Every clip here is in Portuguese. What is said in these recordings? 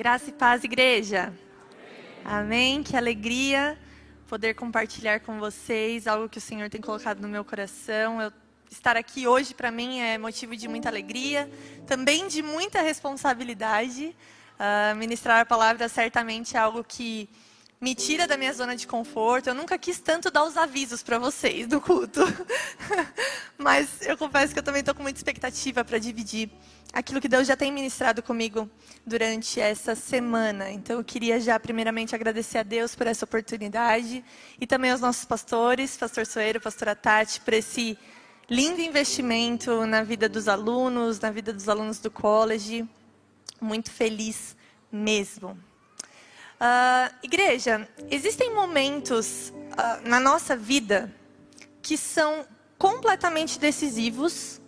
Graça e paz, igreja. Amém. Amém. Que alegria poder compartilhar com vocês algo que o Senhor tem colocado no meu coração. Eu, estar aqui hoje para mim é motivo de muita alegria, também de muita responsabilidade. Uh, ministrar a palavra certamente é algo que me tira da minha zona de conforto. Eu nunca quis tanto dar os avisos para vocês do culto. Mas eu confesso que eu também estou com muita expectativa para dividir aquilo que Deus já tem ministrado comigo durante essa semana. Então eu queria já primeiramente agradecer a Deus por essa oportunidade e também aos nossos pastores, pastor Soeiro, pastora Tati, por esse lindo investimento na vida dos alunos, na vida dos alunos do college. Muito feliz mesmo. Uh, igreja, existem momentos uh, na nossa vida que são completamente decisivos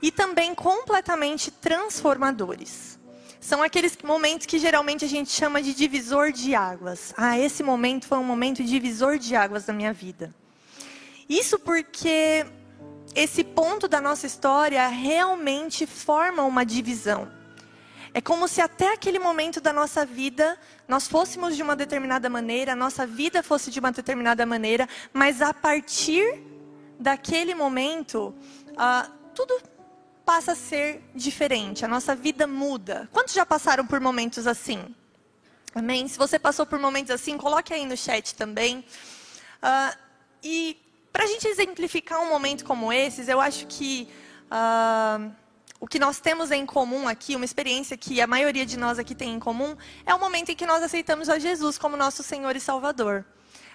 e também completamente transformadores. São aqueles momentos que geralmente a gente chama de divisor de águas. Ah, esse momento foi um momento divisor de águas da minha vida. Isso porque esse ponto da nossa história realmente forma uma divisão. É como se até aquele momento da nossa vida nós fôssemos de uma determinada maneira, a nossa vida fosse de uma determinada maneira, mas a partir daquele momento, uh, tudo passa a ser diferente, a nossa vida muda. Quantos já passaram por momentos assim? Amém? Se você passou por momentos assim, coloque aí no chat também. Uh, e para a gente exemplificar um momento como esses, eu acho que. Uh, o que nós temos em comum aqui, uma experiência que a maioria de nós aqui tem em comum, é o momento em que nós aceitamos a Jesus como nosso Senhor e Salvador.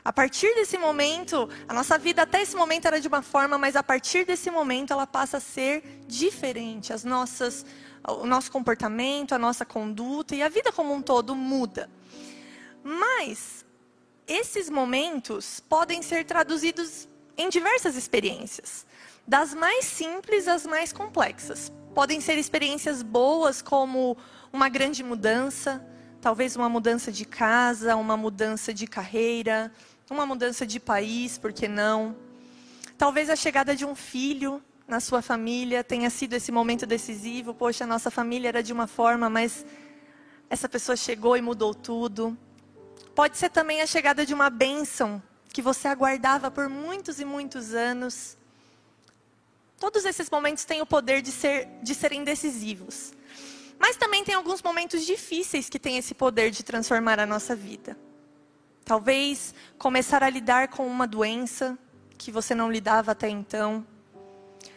A partir desse momento, a nossa vida até esse momento era de uma forma, mas a partir desse momento ela passa a ser diferente. As nossas, o nosso comportamento, a nossa conduta e a vida como um todo muda. Mas esses momentos podem ser traduzidos em diversas experiências, das mais simples às mais complexas. Podem ser experiências boas, como uma grande mudança, talvez uma mudança de casa, uma mudança de carreira, uma mudança de país, por que não? Talvez a chegada de um filho na sua família tenha sido esse momento decisivo. Poxa, a nossa família era de uma forma, mas essa pessoa chegou e mudou tudo. Pode ser também a chegada de uma bênção que você aguardava por muitos e muitos anos Todos esses momentos têm o poder de, ser, de serem decisivos. Mas também tem alguns momentos difíceis que têm esse poder de transformar a nossa vida. Talvez começar a lidar com uma doença que você não lidava até então.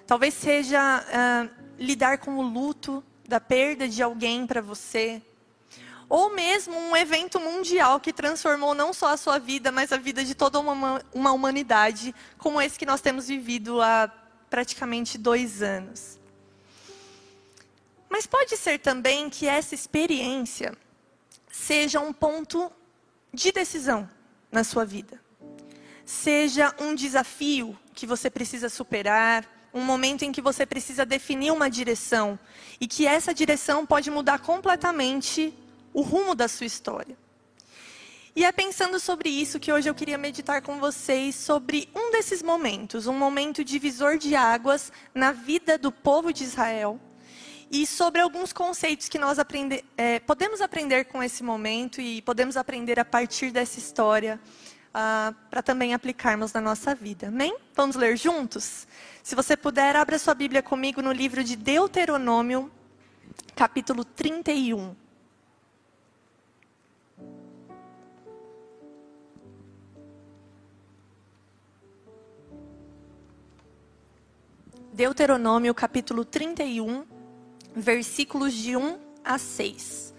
Talvez seja uh, lidar com o luto da perda de alguém para você. Ou mesmo um evento mundial que transformou não só a sua vida, mas a vida de toda uma, uma humanidade, como esse que nós temos vivido há praticamente dois anos. Mas pode ser também que essa experiência seja um ponto de decisão na sua vida. Seja um desafio que você precisa superar, um momento em que você precisa definir uma direção e que essa direção pode mudar completamente o rumo da sua história. E é pensando sobre isso que hoje eu queria meditar com vocês sobre um desses momentos, um momento divisor de águas na vida do povo de Israel. E sobre alguns conceitos que nós aprende, é, podemos aprender com esse momento e podemos aprender a partir dessa história ah, para também aplicarmos na nossa vida. Amém? Vamos ler juntos? Se você puder, abra sua Bíblia comigo no livro de Deuteronômio, capítulo 31. Deuteronômio capítulo 31, versículos de 1 a 6.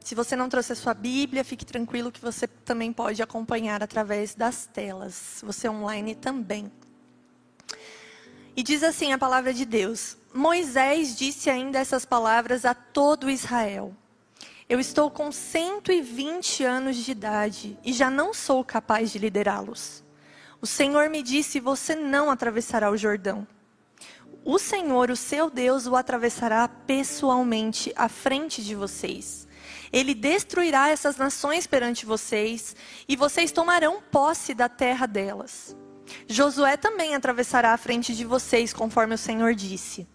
Se você não trouxe a sua Bíblia, fique tranquilo que você também pode acompanhar através das telas. Você online também. E diz assim a palavra de Deus: Moisés disse ainda essas palavras a todo Israel: Eu estou com 120 anos de idade e já não sou capaz de liderá-los. O Senhor me disse: Você não atravessará o Jordão o Senhor, o seu Deus, o atravessará pessoalmente à frente de vocês. Ele destruirá essas nações perante vocês e vocês tomarão posse da terra delas. Josué também atravessará à frente de vocês, conforme o Senhor disse.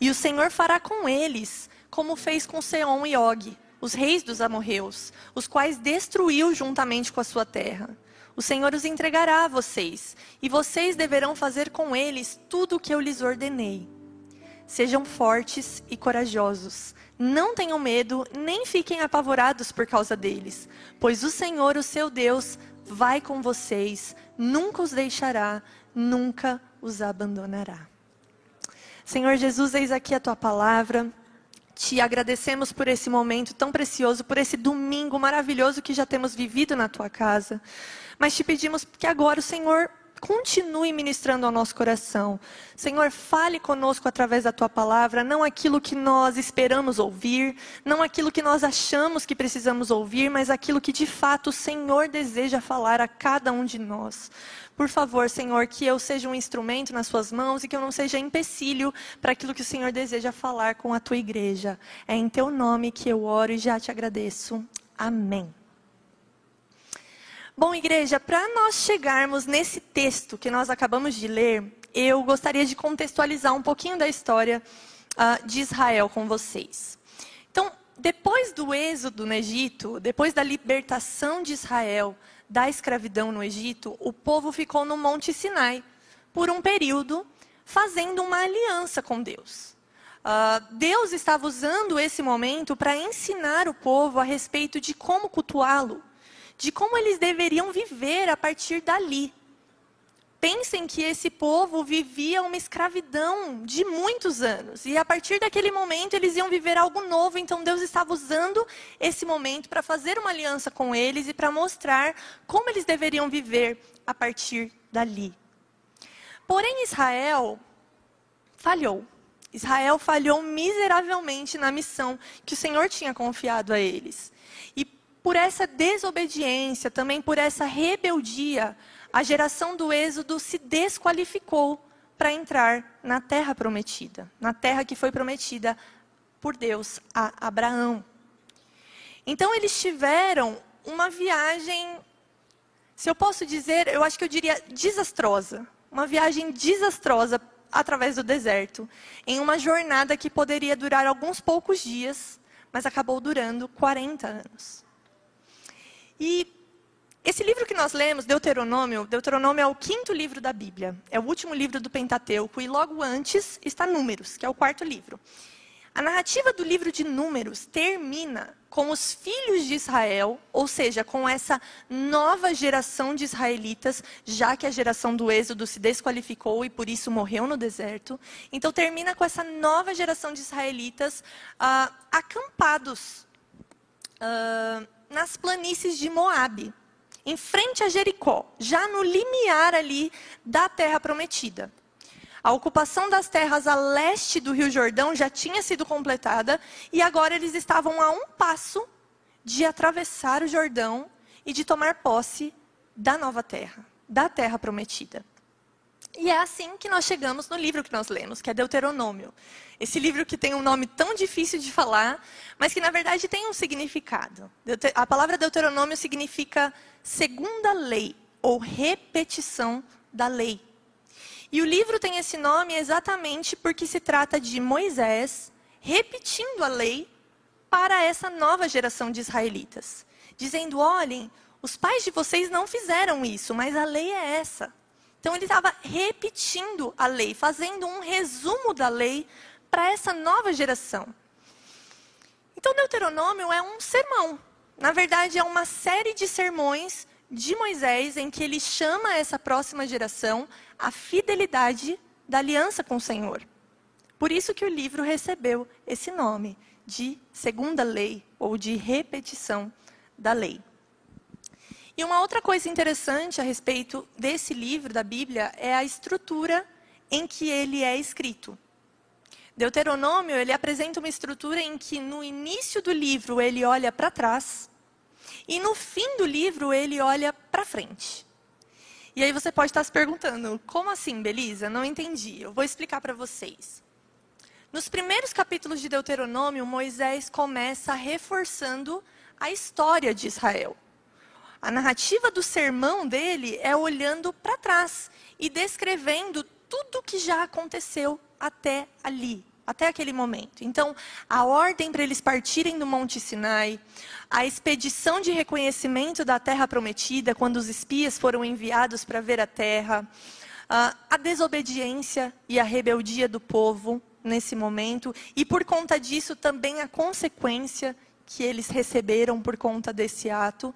E o Senhor fará com eles como fez com Seom e Og, os reis dos amorreus, os quais destruiu juntamente com a sua terra. O Senhor os entregará a vocês, e vocês deverão fazer com eles tudo o que eu lhes ordenei. Sejam fortes e corajosos. Não tenham medo, nem fiquem apavorados por causa deles, pois o Senhor, o seu Deus, vai com vocês, nunca os deixará, nunca os abandonará. Senhor Jesus, eis aqui a tua palavra. Te agradecemos por esse momento tão precioso, por esse domingo maravilhoso que já temos vivido na tua casa. Mas te pedimos que agora o Senhor continue ministrando ao nosso coração. Senhor, fale conosco através da tua palavra, não aquilo que nós esperamos ouvir, não aquilo que nós achamos que precisamos ouvir, mas aquilo que de fato o Senhor deseja falar a cada um de nós. Por favor, Senhor, que eu seja um instrumento nas suas mãos e que eu não seja empecilho para aquilo que o Senhor deseja falar com a tua igreja. É em teu nome que eu oro e já te agradeço. Amém. Bom, igreja, para nós chegarmos nesse texto que nós acabamos de ler, eu gostaria de contextualizar um pouquinho da história uh, de Israel com vocês. Então, depois do êxodo no Egito, depois da libertação de Israel da escravidão no Egito, o povo ficou no Monte Sinai por um período, fazendo uma aliança com Deus. Uh, Deus estava usando esse momento para ensinar o povo a respeito de como cultuá-lo de como eles deveriam viver a partir dali. Pensem que esse povo vivia uma escravidão de muitos anos. E a partir daquele momento eles iam viver algo novo. Então Deus estava usando esse momento para fazer uma aliança com eles e para mostrar como eles deveriam viver a partir dali. Porém, Israel falhou. Israel falhou miseravelmente na missão que o Senhor tinha confiado a eles por essa desobediência, também por essa rebeldia, a geração do Êxodo se desqualificou para entrar na terra prometida, na terra que foi prometida por Deus a Abraão. Então eles tiveram uma viagem, se eu posso dizer, eu acho que eu diria desastrosa, uma viagem desastrosa através do deserto, em uma jornada que poderia durar alguns poucos dias, mas acabou durando 40 anos. E esse livro que nós lemos, Deuteronômio, Deuteronômio é o quinto livro da Bíblia, é o último livro do Pentateuco, e logo antes está Números, que é o quarto livro. A narrativa do livro de Números termina com os filhos de Israel, ou seja, com essa nova geração de israelitas, já que a geração do Êxodo se desqualificou e por isso morreu no deserto. Então termina com essa nova geração de israelitas uh, acampados. Uh, nas planícies de Moabe, em frente a Jericó, já no limiar ali da terra prometida. A ocupação das terras a leste do Rio Jordão já tinha sido completada e agora eles estavam a um passo de atravessar o Jordão e de tomar posse da nova terra, da terra prometida. E é assim que nós chegamos no livro que nós lemos, que é Deuteronômio. Esse livro que tem um nome tão difícil de falar, mas que na verdade tem um significado. A palavra Deuteronômio significa segunda lei ou repetição da lei. E o livro tem esse nome exatamente porque se trata de Moisés repetindo a lei para essa nova geração de israelitas, dizendo: olhem, os pais de vocês não fizeram isso, mas a lei é essa. Então ele estava repetindo a lei, fazendo um resumo da lei para essa nova geração. Então Deuteronômio é um sermão. Na verdade, é uma série de sermões de Moisés em que ele chama essa próxima geração à fidelidade da aliança com o Senhor. Por isso que o livro recebeu esse nome de segunda lei ou de repetição da lei. E uma outra coisa interessante a respeito desse livro da Bíblia é a estrutura em que ele é escrito. Deuteronômio, ele apresenta uma estrutura em que no início do livro ele olha para trás e no fim do livro ele olha para frente. E aí você pode estar se perguntando, como assim, Belisa? Não entendi. Eu vou explicar para vocês. Nos primeiros capítulos de Deuteronômio, Moisés começa reforçando a história de Israel. A narrativa do sermão dele é olhando para trás e descrevendo tudo o que já aconteceu até ali, até aquele momento. Então, a ordem para eles partirem do Monte Sinai, a expedição de reconhecimento da terra prometida, quando os espias foram enviados para ver a terra, a desobediência e a rebeldia do povo nesse momento, e por conta disso também a consequência que eles receberam por conta desse ato.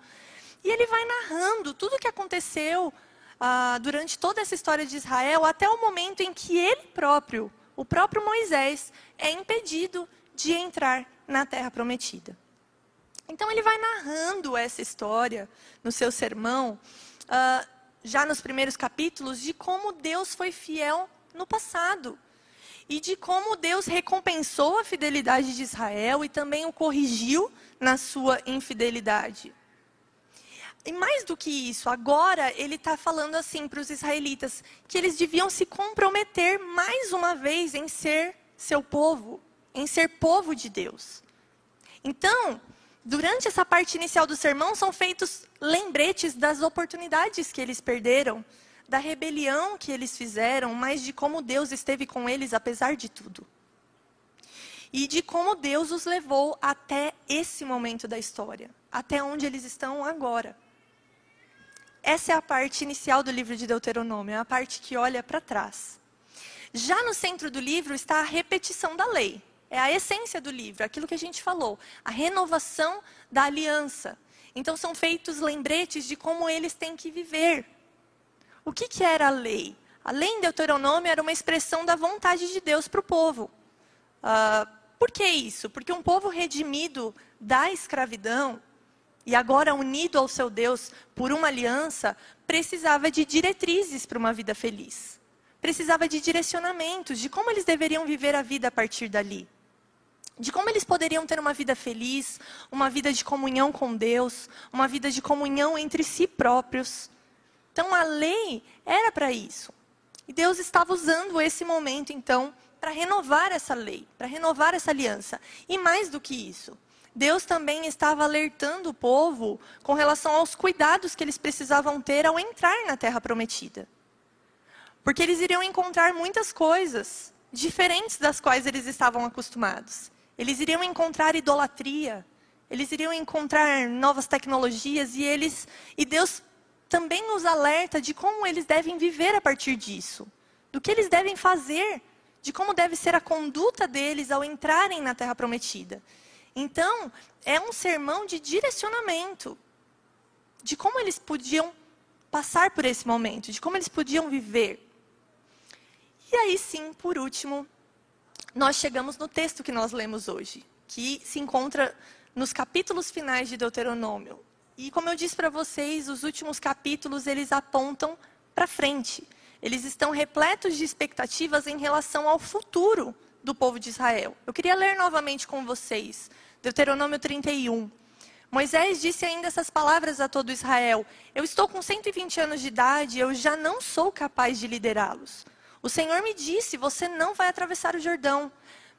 E ele vai narrando tudo o que aconteceu ah, durante toda essa história de Israel, até o momento em que ele próprio, o próprio Moisés, é impedido de entrar na terra prometida. Então ele vai narrando essa história no seu sermão, ah, já nos primeiros capítulos, de como Deus foi fiel no passado e de como Deus recompensou a fidelidade de Israel e também o corrigiu na sua infidelidade. E mais do que isso, agora ele está falando assim para os israelitas que eles deviam se comprometer mais uma vez em ser seu povo, em ser povo de Deus. Então, durante essa parte inicial do sermão, são feitos lembretes das oportunidades que eles perderam, da rebelião que eles fizeram, mas de como Deus esteve com eles apesar de tudo. E de como Deus os levou até esse momento da história, até onde eles estão agora. Essa é a parte inicial do livro de Deuteronômio, é a parte que olha para trás. Já no centro do livro está a repetição da lei. É a essência do livro, aquilo que a gente falou, a renovação da aliança. Então são feitos lembretes de como eles têm que viver. O que, que era a lei? A lei em Deuteronômio era uma expressão da vontade de Deus para o povo. Uh, por que isso? Porque um povo redimido da escravidão, e agora unido ao seu Deus por uma aliança, precisava de diretrizes para uma vida feliz. Precisava de direcionamentos de como eles deveriam viver a vida a partir dali. De como eles poderiam ter uma vida feliz, uma vida de comunhão com Deus, uma vida de comunhão entre si próprios. Então a lei era para isso. E Deus estava usando esse momento, então, para renovar essa lei, para renovar essa aliança. E mais do que isso, Deus também estava alertando o povo com relação aos cuidados que eles precisavam ter ao entrar na terra prometida. Porque eles iriam encontrar muitas coisas diferentes das quais eles estavam acostumados. Eles iriam encontrar idolatria, eles iriam encontrar novas tecnologias e eles e Deus também os alerta de como eles devem viver a partir disso, do que eles devem fazer, de como deve ser a conduta deles ao entrarem na terra prometida. Então, é um sermão de direcionamento, de como eles podiam passar por esse momento, de como eles podiam viver. E aí sim, por último, nós chegamos no texto que nós lemos hoje, que se encontra nos capítulos finais de Deuteronômio. E como eu disse para vocês, os últimos capítulos eles apontam para frente. Eles estão repletos de expectativas em relação ao futuro do povo de Israel. Eu queria ler novamente com vocês Deuteronômio 31. Moisés disse ainda essas palavras a todo Israel: Eu estou com 120 anos de idade, eu já não sou capaz de liderá-los. O Senhor me disse: Você não vai atravessar o Jordão,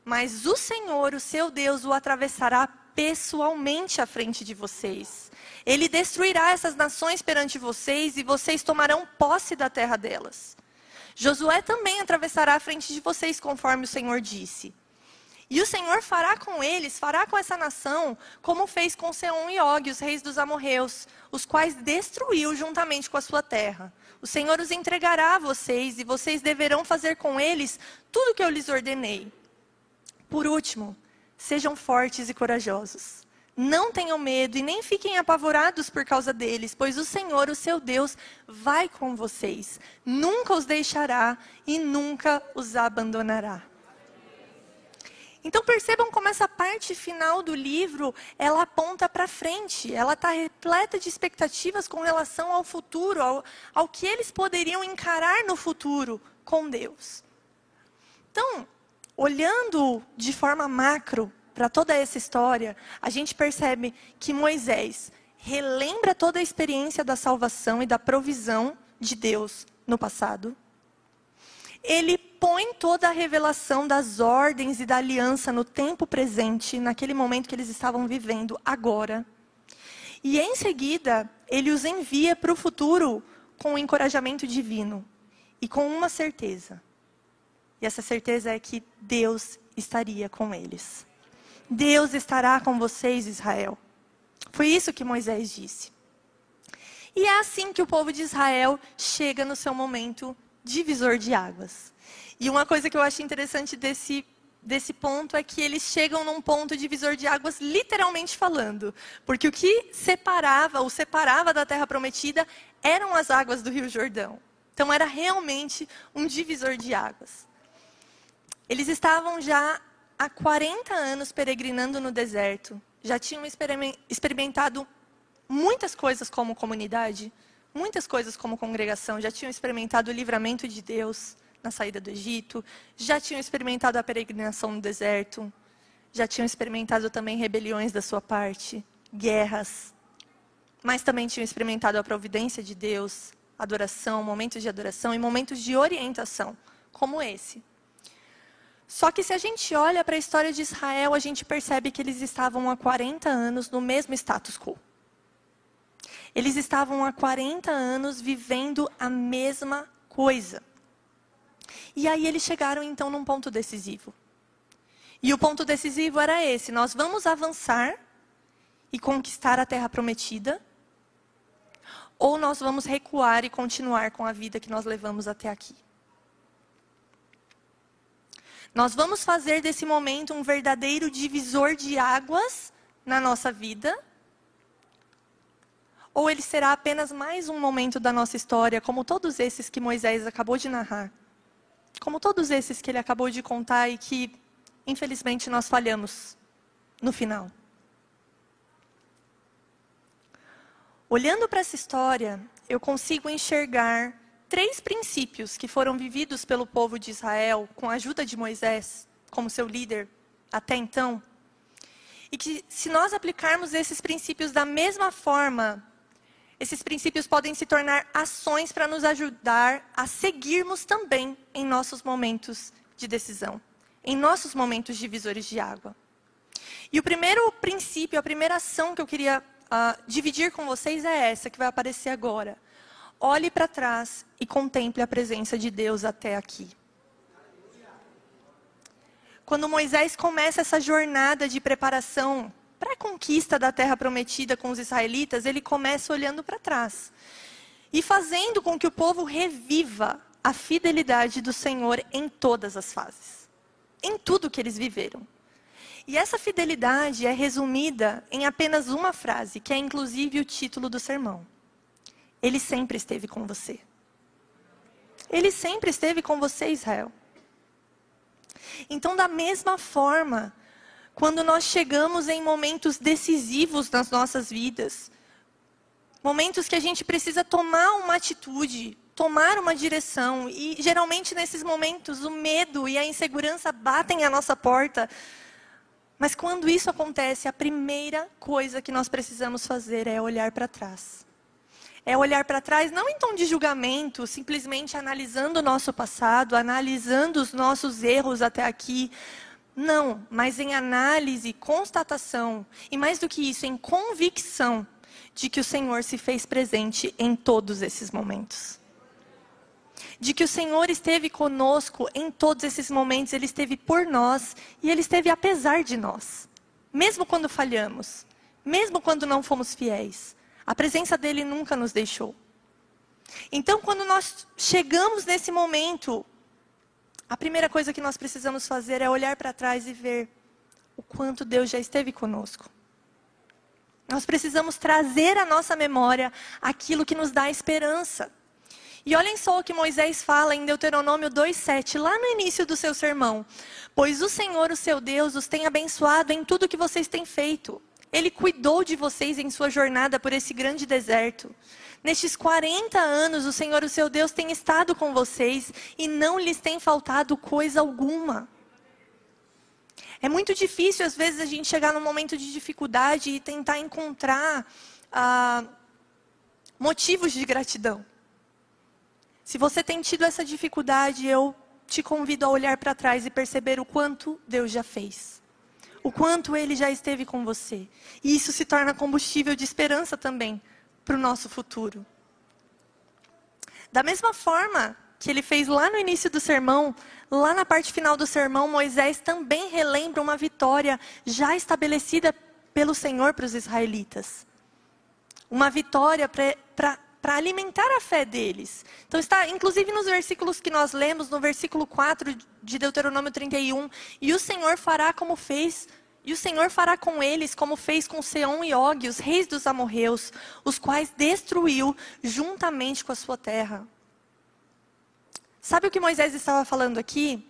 mas o Senhor, o seu Deus, o atravessará pessoalmente à frente de vocês. Ele destruirá essas nações perante vocês e vocês tomarão posse da terra delas. Josué também atravessará à frente de vocês, conforme o Senhor disse. E o Senhor fará com eles, fará com essa nação, como fez com Seom e Og, os reis dos amorreus, os quais destruiu juntamente com a sua terra. O Senhor os entregará a vocês, e vocês deverão fazer com eles tudo o que eu lhes ordenei. Por último, sejam fortes e corajosos. Não tenham medo e nem fiquem apavorados por causa deles, pois o Senhor, o seu Deus, vai com vocês. Nunca os deixará e nunca os abandonará. Então percebam como essa parte final do livro, ela aponta para frente, ela está repleta de expectativas com relação ao futuro, ao, ao que eles poderiam encarar no futuro com Deus. Então, olhando de forma macro para toda essa história, a gente percebe que Moisés relembra toda a experiência da salvação e da provisão de Deus no passado. Ele põe toda a revelação das ordens e da aliança no tempo presente, naquele momento que eles estavam vivendo agora. E em seguida, ele os envia para o futuro com o um encorajamento divino e com uma certeza. E essa certeza é que Deus estaria com eles. Deus estará com vocês, Israel. Foi isso que Moisés disse. E é assim que o povo de Israel chega no seu momento divisor de águas. E uma coisa que eu acho interessante desse, desse ponto é que eles chegam num ponto divisor de águas, literalmente falando. Porque o que separava, ou separava da terra prometida, eram as águas do Rio Jordão. Então era realmente um divisor de águas. Eles estavam já há 40 anos peregrinando no deserto, já tinham experimentado muitas coisas como comunidade, muitas coisas como congregação, já tinham experimentado o livramento de Deus na saída do Egito, já tinham experimentado a peregrinação no deserto, já tinham experimentado também rebeliões da sua parte, guerras, mas também tinham experimentado a providência de Deus, adoração, momentos de adoração e momentos de orientação, como esse. Só que se a gente olha para a história de Israel, a gente percebe que eles estavam há 40 anos no mesmo status quo. Eles estavam há 40 anos vivendo a mesma coisa. E aí eles chegaram então num ponto decisivo. E o ponto decisivo era esse: nós vamos avançar e conquistar a terra prometida, ou nós vamos recuar e continuar com a vida que nós levamos até aqui. Nós vamos fazer desse momento um verdadeiro divisor de águas na nossa vida? Ou ele será apenas mais um momento da nossa história, como todos esses que Moisés acabou de narrar? Como todos esses que ele acabou de contar e que, infelizmente, nós falhamos no final? Olhando para essa história, eu consigo enxergar três princípios que foram vividos pelo povo de Israel com a ajuda de Moisés, como seu líder até então. E que, se nós aplicarmos esses princípios da mesma forma, esses princípios podem se tornar ações para nos ajudar a seguirmos também em nossos momentos de decisão, em nossos momentos divisores de água. E o primeiro princípio, a primeira ação que eu queria uh, dividir com vocês é essa, que vai aparecer agora olhe para trás e contemple a presença de Deus até aqui. Quando Moisés começa essa jornada de preparação para a conquista da terra prometida com os israelitas, ele começa olhando para trás e fazendo com que o povo reviva a fidelidade do Senhor em todas as fases, em tudo que eles viveram. E essa fidelidade é resumida em apenas uma frase, que é inclusive o título do sermão. Ele sempre esteve com você. Ele sempre esteve com você, Israel. Então, da mesma forma, quando nós chegamos em momentos decisivos nas nossas vidas, momentos que a gente precisa tomar uma atitude, tomar uma direção, e geralmente nesses momentos o medo e a insegurança batem à nossa porta. Mas quando isso acontece, a primeira coisa que nós precisamos fazer é olhar para trás é olhar para trás, não em tom de julgamento, simplesmente analisando o nosso passado, analisando os nossos erros até aqui. Não, mas em análise, constatação, e mais do que isso, em convicção de que o Senhor se fez presente em todos esses momentos. De que o Senhor esteve conosco em todos esses momentos, Ele esteve por nós e Ele esteve apesar de nós. Mesmo quando falhamos, mesmo quando não fomos fiéis. A presença dele nunca nos deixou. Então, quando nós chegamos nesse momento, a primeira coisa que nós precisamos fazer é olhar para trás e ver o quanto Deus já esteve conosco. Nós precisamos trazer à nossa memória aquilo que nos dá esperança. E olhem só o que Moisés fala em Deuteronômio 2,7, lá no início do seu sermão. Pois o Senhor, o seu Deus, os tem abençoado em tudo que vocês têm feito. Ele cuidou de vocês em sua jornada por esse grande deserto. Nestes 40 anos, o Senhor, o seu Deus, tem estado com vocês e não lhes tem faltado coisa alguma. É muito difícil, às vezes, a gente chegar num momento de dificuldade e tentar encontrar ah, motivos de gratidão. Se você tem tido essa dificuldade, eu te convido a olhar para trás e perceber o quanto Deus já fez o quanto Ele já esteve com você. E isso se torna combustível de esperança também para o nosso futuro. Da mesma forma, que ele fez lá no início do sermão, lá na parte final do sermão, Moisés também relembra uma vitória já estabelecida pelo Senhor para os israelitas. Uma vitória para alimentar a fé deles. Então está, inclusive nos versículos que nós lemos, no versículo 4 de Deuteronômio 31, e o Senhor fará como fez e o Senhor fará com eles como fez com Seom e Og, os reis dos amorreus, os quais destruiu juntamente com a sua terra. Sabe o que Moisés estava falando aqui?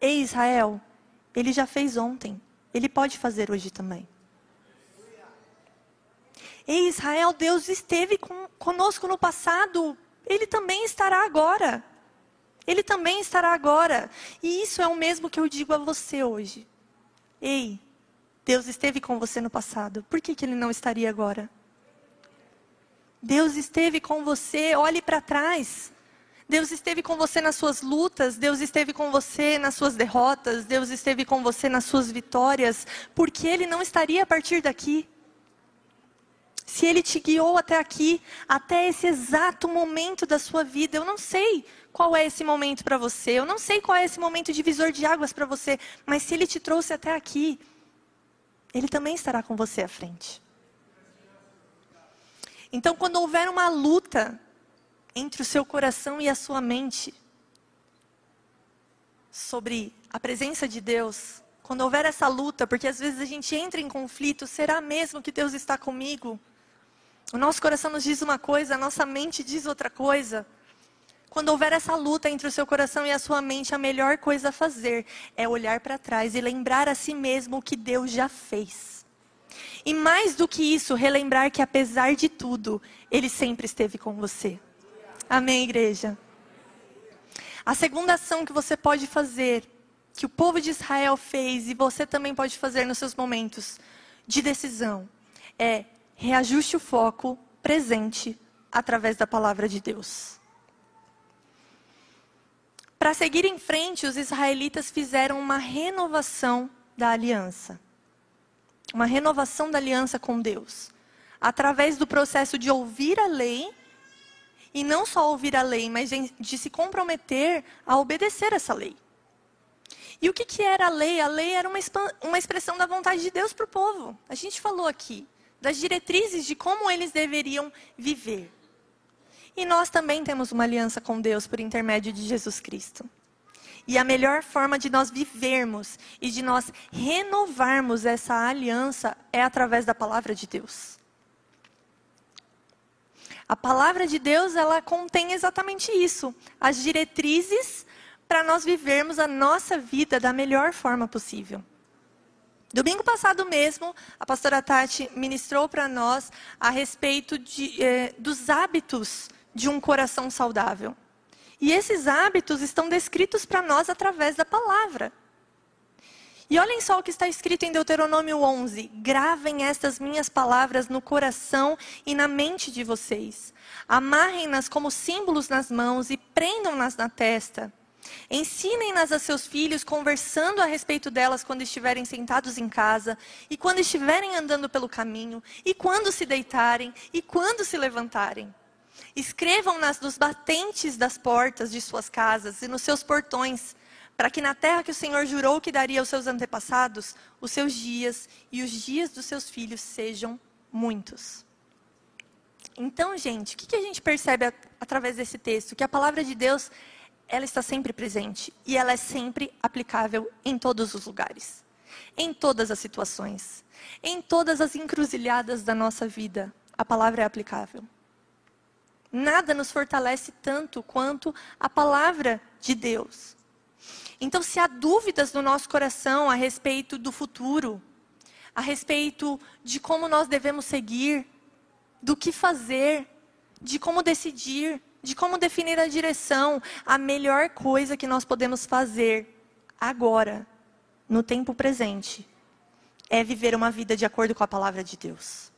Ei, Israel, ele já fez ontem, ele pode fazer hoje também. Ei, Israel, Deus esteve com, conosco no passado, ele também estará agora. Ele também estará agora. E isso é o mesmo que eu digo a você hoje. Ei, Deus esteve com você no passado, por que, que ele não estaria agora? Deus esteve com você, olhe para trás. Deus esteve com você nas suas lutas, Deus esteve com você nas suas derrotas, Deus esteve com você nas suas vitórias, porque Ele não estaria a partir daqui. Se Ele te guiou até aqui, até esse exato momento da sua vida, eu não sei qual é esse momento para você, eu não sei qual é esse momento divisor de águas para você, mas se Ele te trouxe até aqui, Ele também estará com você à frente. Então, quando houver uma luta, entre o seu coração e a sua mente sobre a presença de Deus, quando houver essa luta, porque às vezes a gente entra em conflito, será mesmo que Deus está comigo? O nosso coração nos diz uma coisa, a nossa mente diz outra coisa. Quando houver essa luta entre o seu coração e a sua mente, a melhor coisa a fazer é olhar para trás e lembrar a si mesmo o que Deus já fez. E mais do que isso, relembrar que apesar de tudo, Ele sempre esteve com você. Amém, igreja? A segunda ação que você pode fazer, que o povo de Israel fez e você também pode fazer nos seus momentos de decisão, é reajuste o foco presente através da palavra de Deus. Para seguir em frente, os israelitas fizeram uma renovação da aliança. Uma renovação da aliança com Deus. Através do processo de ouvir a lei e não só ouvir a lei, mas de, se comprometer a obedecer essa lei. E o que, que era a lei? A lei era uma, uma expressão da vontade de Deus para o povo. A gente falou aqui das diretrizes de como eles deveriam viver. E nós também temos uma aliança com Deus por intermédio de Jesus Cristo. E a melhor forma de nós vivermos e de nós renovarmos essa aliança é através da palavra de Deus. A palavra de Deus, ela contém exatamente isso, as diretrizes para nós vivermos a nossa vida da melhor forma possível. Domingo passado mesmo, a pastora Tati ministrou para nós a respeito de, eh, dos hábitos de um coração saudável. E esses hábitos estão descritos para nós através da palavra. E olhem só o que está escrito em Deuteronômio 11: Gravem estas minhas palavras no coração e na mente de vocês. Amarrem-nas como símbolos nas mãos e prendam-nas na testa. Ensinem-nas a seus filhos, conversando a respeito delas quando estiverem sentados em casa, e quando estiverem andando pelo caminho, e quando se deitarem, e quando se levantarem. Escrevam-nas nos batentes das portas de suas casas e nos seus portões para que na terra que o Senhor jurou que daria aos seus antepassados, os seus dias e os dias dos seus filhos sejam muitos. Então, gente, o que, a gente percebe através desse texto? Que a palavra de Deus, ela está sempre presente e ela é sempre aplicável em todos os lugares, em todas as situações, em todas as encruzilhadas da nossa vida. A palavra é aplicável. Nada nos fortalece tanto quanto a palavra de Deus. Então, se há dúvidas no nosso coração a respeito do futuro, a respeito de como nós devemos seguir, do que fazer, de como decidir, de como definir a direção, a melhor coisa que nós podemos fazer agora, no tempo presente, é viver uma vida de acordo com a palavra de Deus.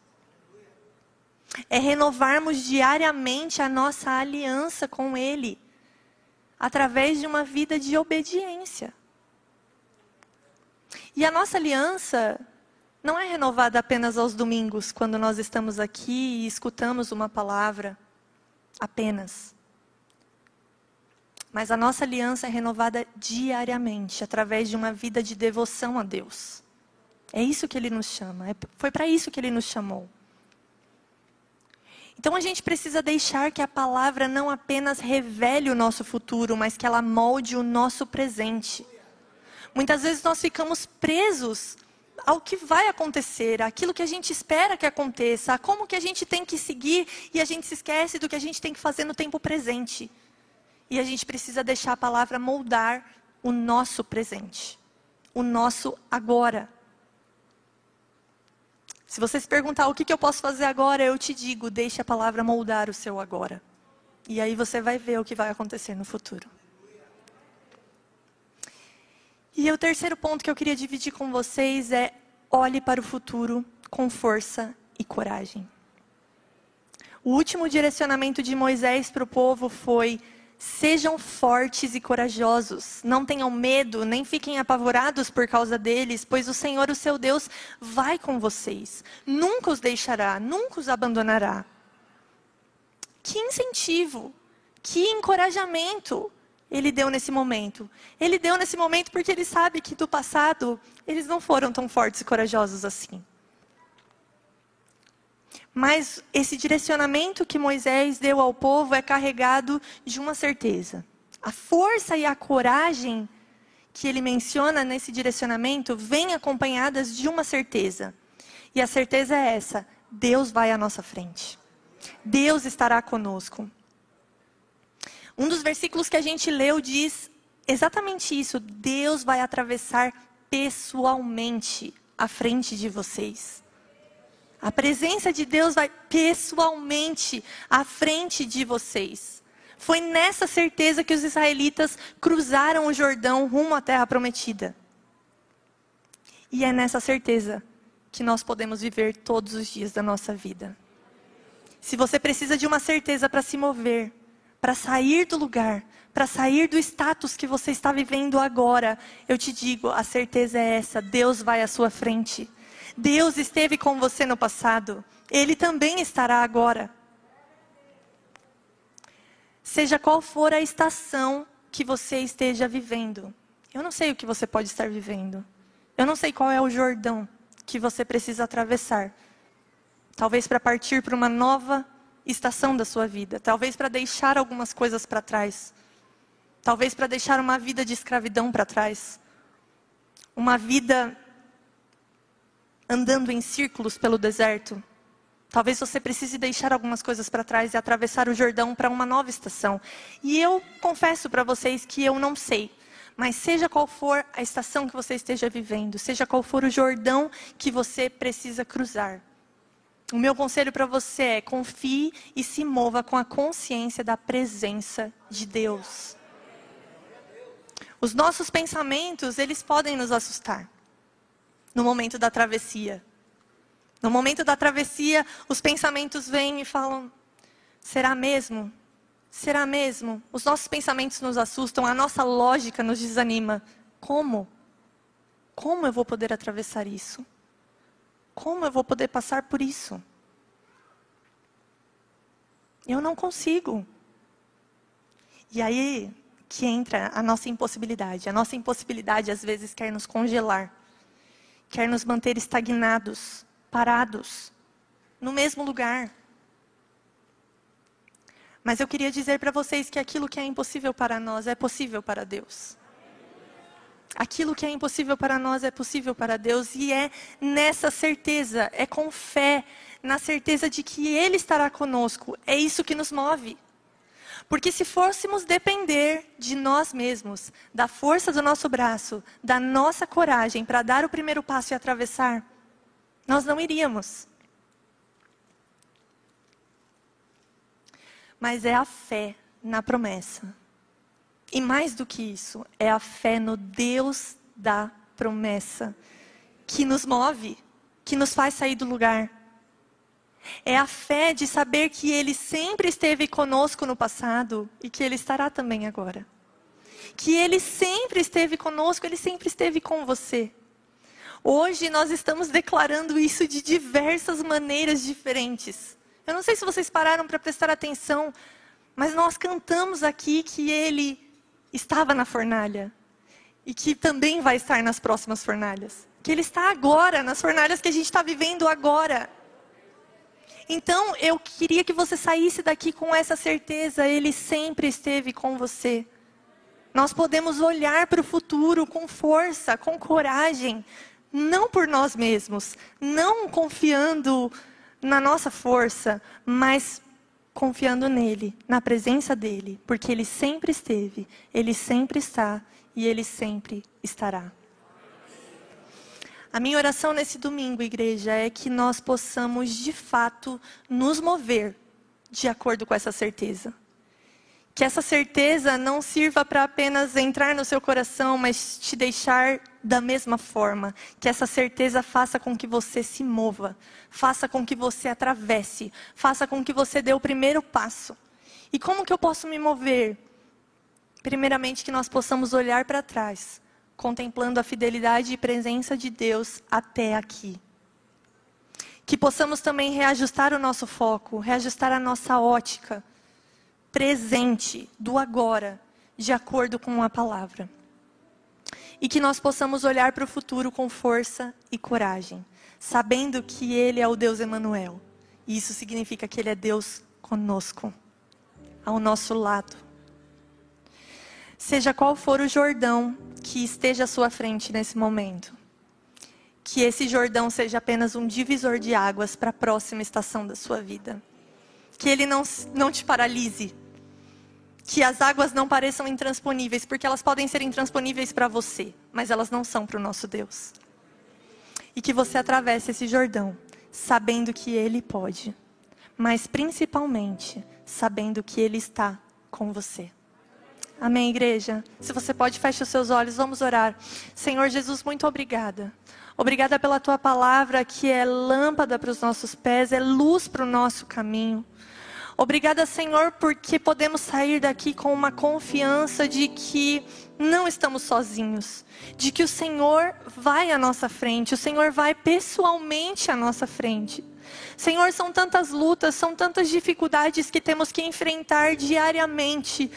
É renovarmos diariamente a nossa aliança com Ele através de uma vida de obediência. E a nossa aliança não é renovada apenas aos domingos, quando nós estamos aqui e escutamos uma palavra. Apenas. Mas a nossa aliança é renovada diariamente, através de uma vida de devoção a Deus. É isso que ele nos chama, é, foi para isso que ele nos chamou. Então a gente precisa deixar que a palavra não apenas revele o nosso futuro, mas que ela molde o nosso presente. Muitas vezes nós ficamos presos ao que vai acontecer, aquilo que a gente espera que aconteça, a como que a gente tem que seguir e a gente se esquece do que a gente tem que fazer no tempo presente. E a gente precisa deixar a palavra moldar o nosso presente, o nosso agora. Se você se perguntar o que, que eu posso fazer agora, eu te digo: deixe a palavra moldar o seu agora. E aí você vai ver o que vai acontecer no futuro. E o terceiro ponto que eu queria dividir com vocês é: olhe para o futuro com força e coragem. O último direcionamento de Moisés para o povo foi: sejam fortes e corajosos, não tenham medo, nem fiquem apavorados por causa deles, pois o Senhor, o seu Deus, vai com vocês, nunca os deixará, nunca os abandonará. Que incentivo, que encorajamento ele deu nesse momento. Ele deu nesse momento porque ele sabe que do passado eles não foram tão fortes e corajosos assim. Mas esse direcionamento que Moisés deu ao povo é carregado de uma certeza. A força e a coragem que ele menciona nesse direcionamento vêm acompanhadas de uma certeza. E a certeza é essa: Deus vai à nossa frente. Deus estará conosco. Um dos versículos que a gente leu diz exatamente isso: Deus vai atravessar pessoalmente à frente de vocês. A presença de Deus vai pessoalmente à frente de vocês. Foi nessa certeza que os israelitas cruzaram o Jordão rumo à terra prometida. E é nessa certeza que nós podemos viver todos os dias da nossa vida. Se você precisa de uma certeza para se mover, para sair do lugar, para sair do status que você está vivendo agora, eu te digo, a certeza é essa: Deus vai à sua frente. Deus esteve com você no passado, Ele também estará agora. Seja qual for a estação que você esteja vivendo, eu não sei o que você pode estar vivendo, eu não sei qual é o Jordão que você precisa atravessar. Talvez para partir para uma nova estação da sua vida, talvez para deixar algumas coisas para trás, talvez para deixar uma vida de escravidão para trás, uma vida andando em círculos pelo deserto. Talvez você precise deixar algumas coisas para trás e atravessar o Jordão para uma nova estação. E eu confesso para vocês que eu não sei. Mas seja qual for a estação que você esteja vivendo, seja qual for o Jordão que você precisa cruzar, o meu conselho para você é confie e se mova com a consciência da presença de Deus. Os nossos pensamentos, eles podem nos assustar no momento da travessia. No momento da travessia, os pensamentos vêm e falam: será mesmo? Será mesmo? Os nossos pensamentos nos assustam, a nossa lógica nos desanima. Como? Como eu vou poder atravessar isso? Como eu vou poder passar por isso? Eu não consigo. E aí que entra a nossa impossibilidade. A nossa impossibilidade às vezes quer nos congelar, quer nos manter estagnados, parados, no mesmo lugar. Mas eu queria dizer para vocês que aquilo que é impossível para nós é possível para Deus. Aquilo que é impossível para nós é possível para Deus, e é nessa certeza, é com fé, na certeza de que Ele estará conosco. É isso que nos move. Porque se fôssemos depender de nós mesmos, da força do nosso braço, da nossa coragem para dar o primeiro passo e atravessar, nós não iríamos. Mas é a fé na promessa. E mais do que isso, é a fé no Deus da promessa que nos move, que nos faz sair do lugar. É a fé de saber que Ele sempre esteve conosco no passado e que Ele estará também agora. Que Ele sempre esteve conosco, Ele sempre esteve com você. Hoje nós estamos declarando isso de diversas maneiras diferentes. Eu não sei se vocês pararam para prestar atenção, mas nós cantamos aqui que Ele estava na fornalha e que também vai estar nas próximas fornalhas. Que Ele está agora, nas fornalhas que a gente está vivendo agora. Então, eu queria que você saísse daqui com essa certeza: Ele sempre esteve com você. Nós podemos olhar para o futuro com força, com coragem, não por nós mesmos, não confiando na nossa força, mas confiando nele, na presença dele, porque ele sempre esteve, ele sempre está e ele sempre estará. A minha oração nesse domingo, igreja, é que nós possamos de fato nos mover de acordo com essa certeza. Que essa certeza não sirva para apenas entrar no seu coração, mas te deixar da mesma forma. Que essa certeza faça com que você se mova, faça com que você atravesse, faça com que você dê o primeiro passo. E como que eu posso me mover? Primeiramente, que nós possamos olhar para trás, contemplando a fidelidade e presença de Deus até aqui. Que possamos também reajustar o nosso foco, reajustar a nossa ótica presente do agora, de acordo com a palavra. E que nós possamos olhar para o futuro com força e coragem, sabendo que Ele é o Deus Emanuel. E isso significa que Ele é Deus conosco, ao nosso lado. Seja qual for o Jordão que esteja à sua frente nesse momento, que esse Jordão seja apenas um divisor de águas para a próxima estação da sua vida que ele não, não te paralise. Que as águas não pareçam intransponíveis, porque elas podem ser intransponíveis para você, mas elas não são para o nosso Deus. E que você atravesse esse Jordão, sabendo que Ele pode, mas principalmente sabendo que Ele está com você. Amém, igreja? Se você pode, feche os seus olhos, vamos orar. Senhor Jesus, muito obrigada. Obrigada pela tua palavra que é lâmpada para os nossos pés, é luz para o nosso caminho. Obrigada, Senhor, porque podemos sair daqui com uma confiança de que não estamos sozinhos, de que o Senhor vai à nossa frente, o Senhor vai pessoalmente à nossa frente. Senhor, são tantas lutas, são tantas dificuldades que temos que enfrentar diariamente.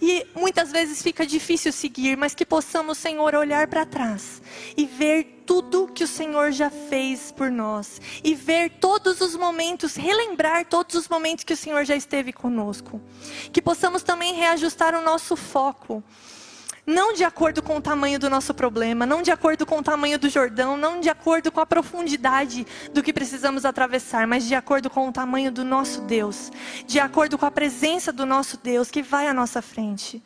E muitas vezes fica difícil seguir, mas que possamos, Senhor, olhar para trás e ver tudo que o Senhor já fez por nós e ver todos os momentos, relembrar todos os momentos que o Senhor já esteve conosco. Que possamos também reajustar o nosso foco não de acordo com o tamanho do nosso problema, não de acordo com o tamanho do Jordão, não de acordo com a profundidade do que precisamos atravessar, mas de acordo com o tamanho do nosso Deus, de acordo com a presença do nosso Deus que vai à nossa frente.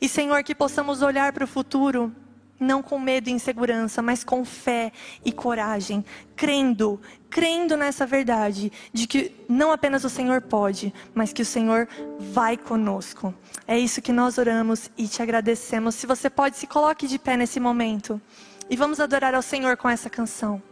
E Senhor, que possamos olhar para o futuro não com medo e insegurança, mas com fé e coragem, crendo, crendo nessa verdade de que não apenas o Senhor pode, mas que o Senhor vai conosco. É isso que nós oramos e te agradecemos. Se você pode, se coloque de pé nesse momento e vamos adorar ao Senhor com essa canção.